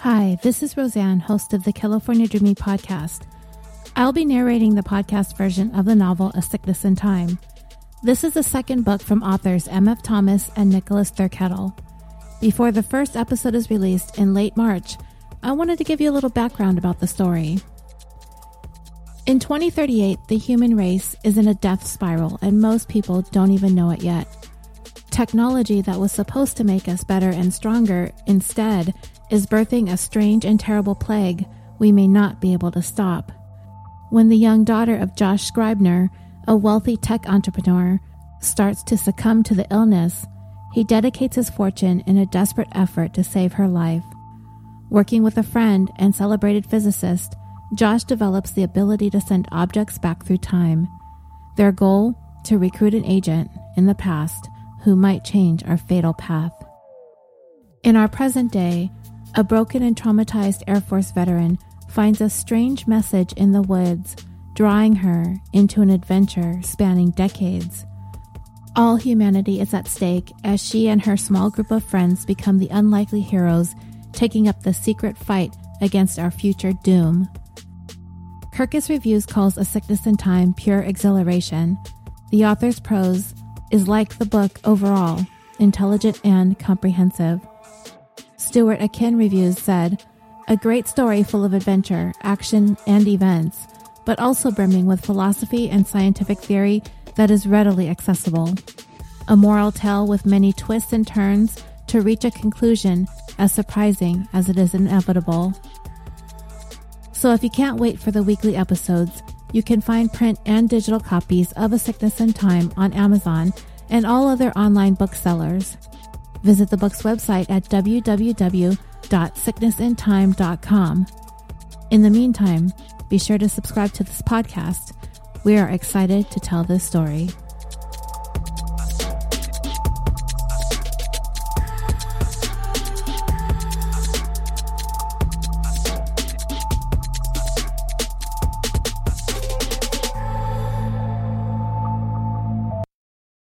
Hi, this is Roseanne, host of the California Dreaming podcast. I'll be narrating the podcast version of the novel A Sickness in Time. This is the second book from authors M.F. Thomas and Nicholas Thurkettle. Before the first episode is released in late March, I wanted to give you a little background about the story. In 2038, the human race is in a death spiral, and most people don't even know it yet. Technology that was supposed to make us better and stronger instead is birthing a strange and terrible plague we may not be able to stop. When the young daughter of Josh Scribner, a wealthy tech entrepreneur, starts to succumb to the illness, he dedicates his fortune in a desperate effort to save her life. Working with a friend and celebrated physicist, Josh develops the ability to send objects back through time. Their goal? To recruit an agent in the past who might change our fatal path. In our present day, a broken and traumatized Air Force veteran finds a strange message in the woods, drawing her into an adventure spanning decades. All humanity is at stake as she and her small group of friends become the unlikely heroes taking up the secret fight against our future doom. Kirkus Reviews calls A Sickness in Time pure exhilaration. The author's prose is like the book overall, intelligent and comprehensive. Stuart Aken Reviews said, A great story full of adventure, action, and events, but also brimming with philosophy and scientific theory that is readily accessible. A moral tale with many twists and turns to reach a conclusion as surprising as it is inevitable. So if you can't wait for the weekly episodes, you can find print and digital copies of A Sickness in Time on Amazon and all other online booksellers. Visit the book's website at www.sicknessintime.com. In the meantime, be sure to subscribe to this podcast we are excited to tell this story.